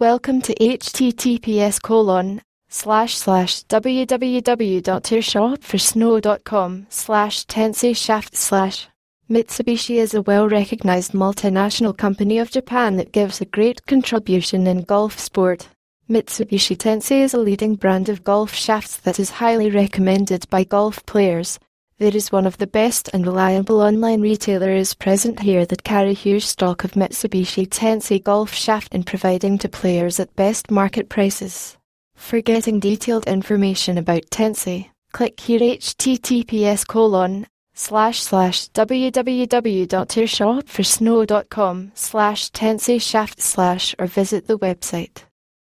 Welcome to https colon slash slash www.tourshopfresno.com slash tensei shaft slash. Mitsubishi is a well-recognized multinational company of Japan that gives a great contribution in golf sport. Mitsubishi Tensei is a leading brand of golf shafts that is highly recommended by golf players. There is one of the best and reliable online retailers present here that carry huge stock of Mitsubishi Tensei golf shaft and providing to players at best market prices. For getting detailed information about Tensei, click here https colon slash slash www.tourshopfresno.com slash tensei shaft slash or visit the website.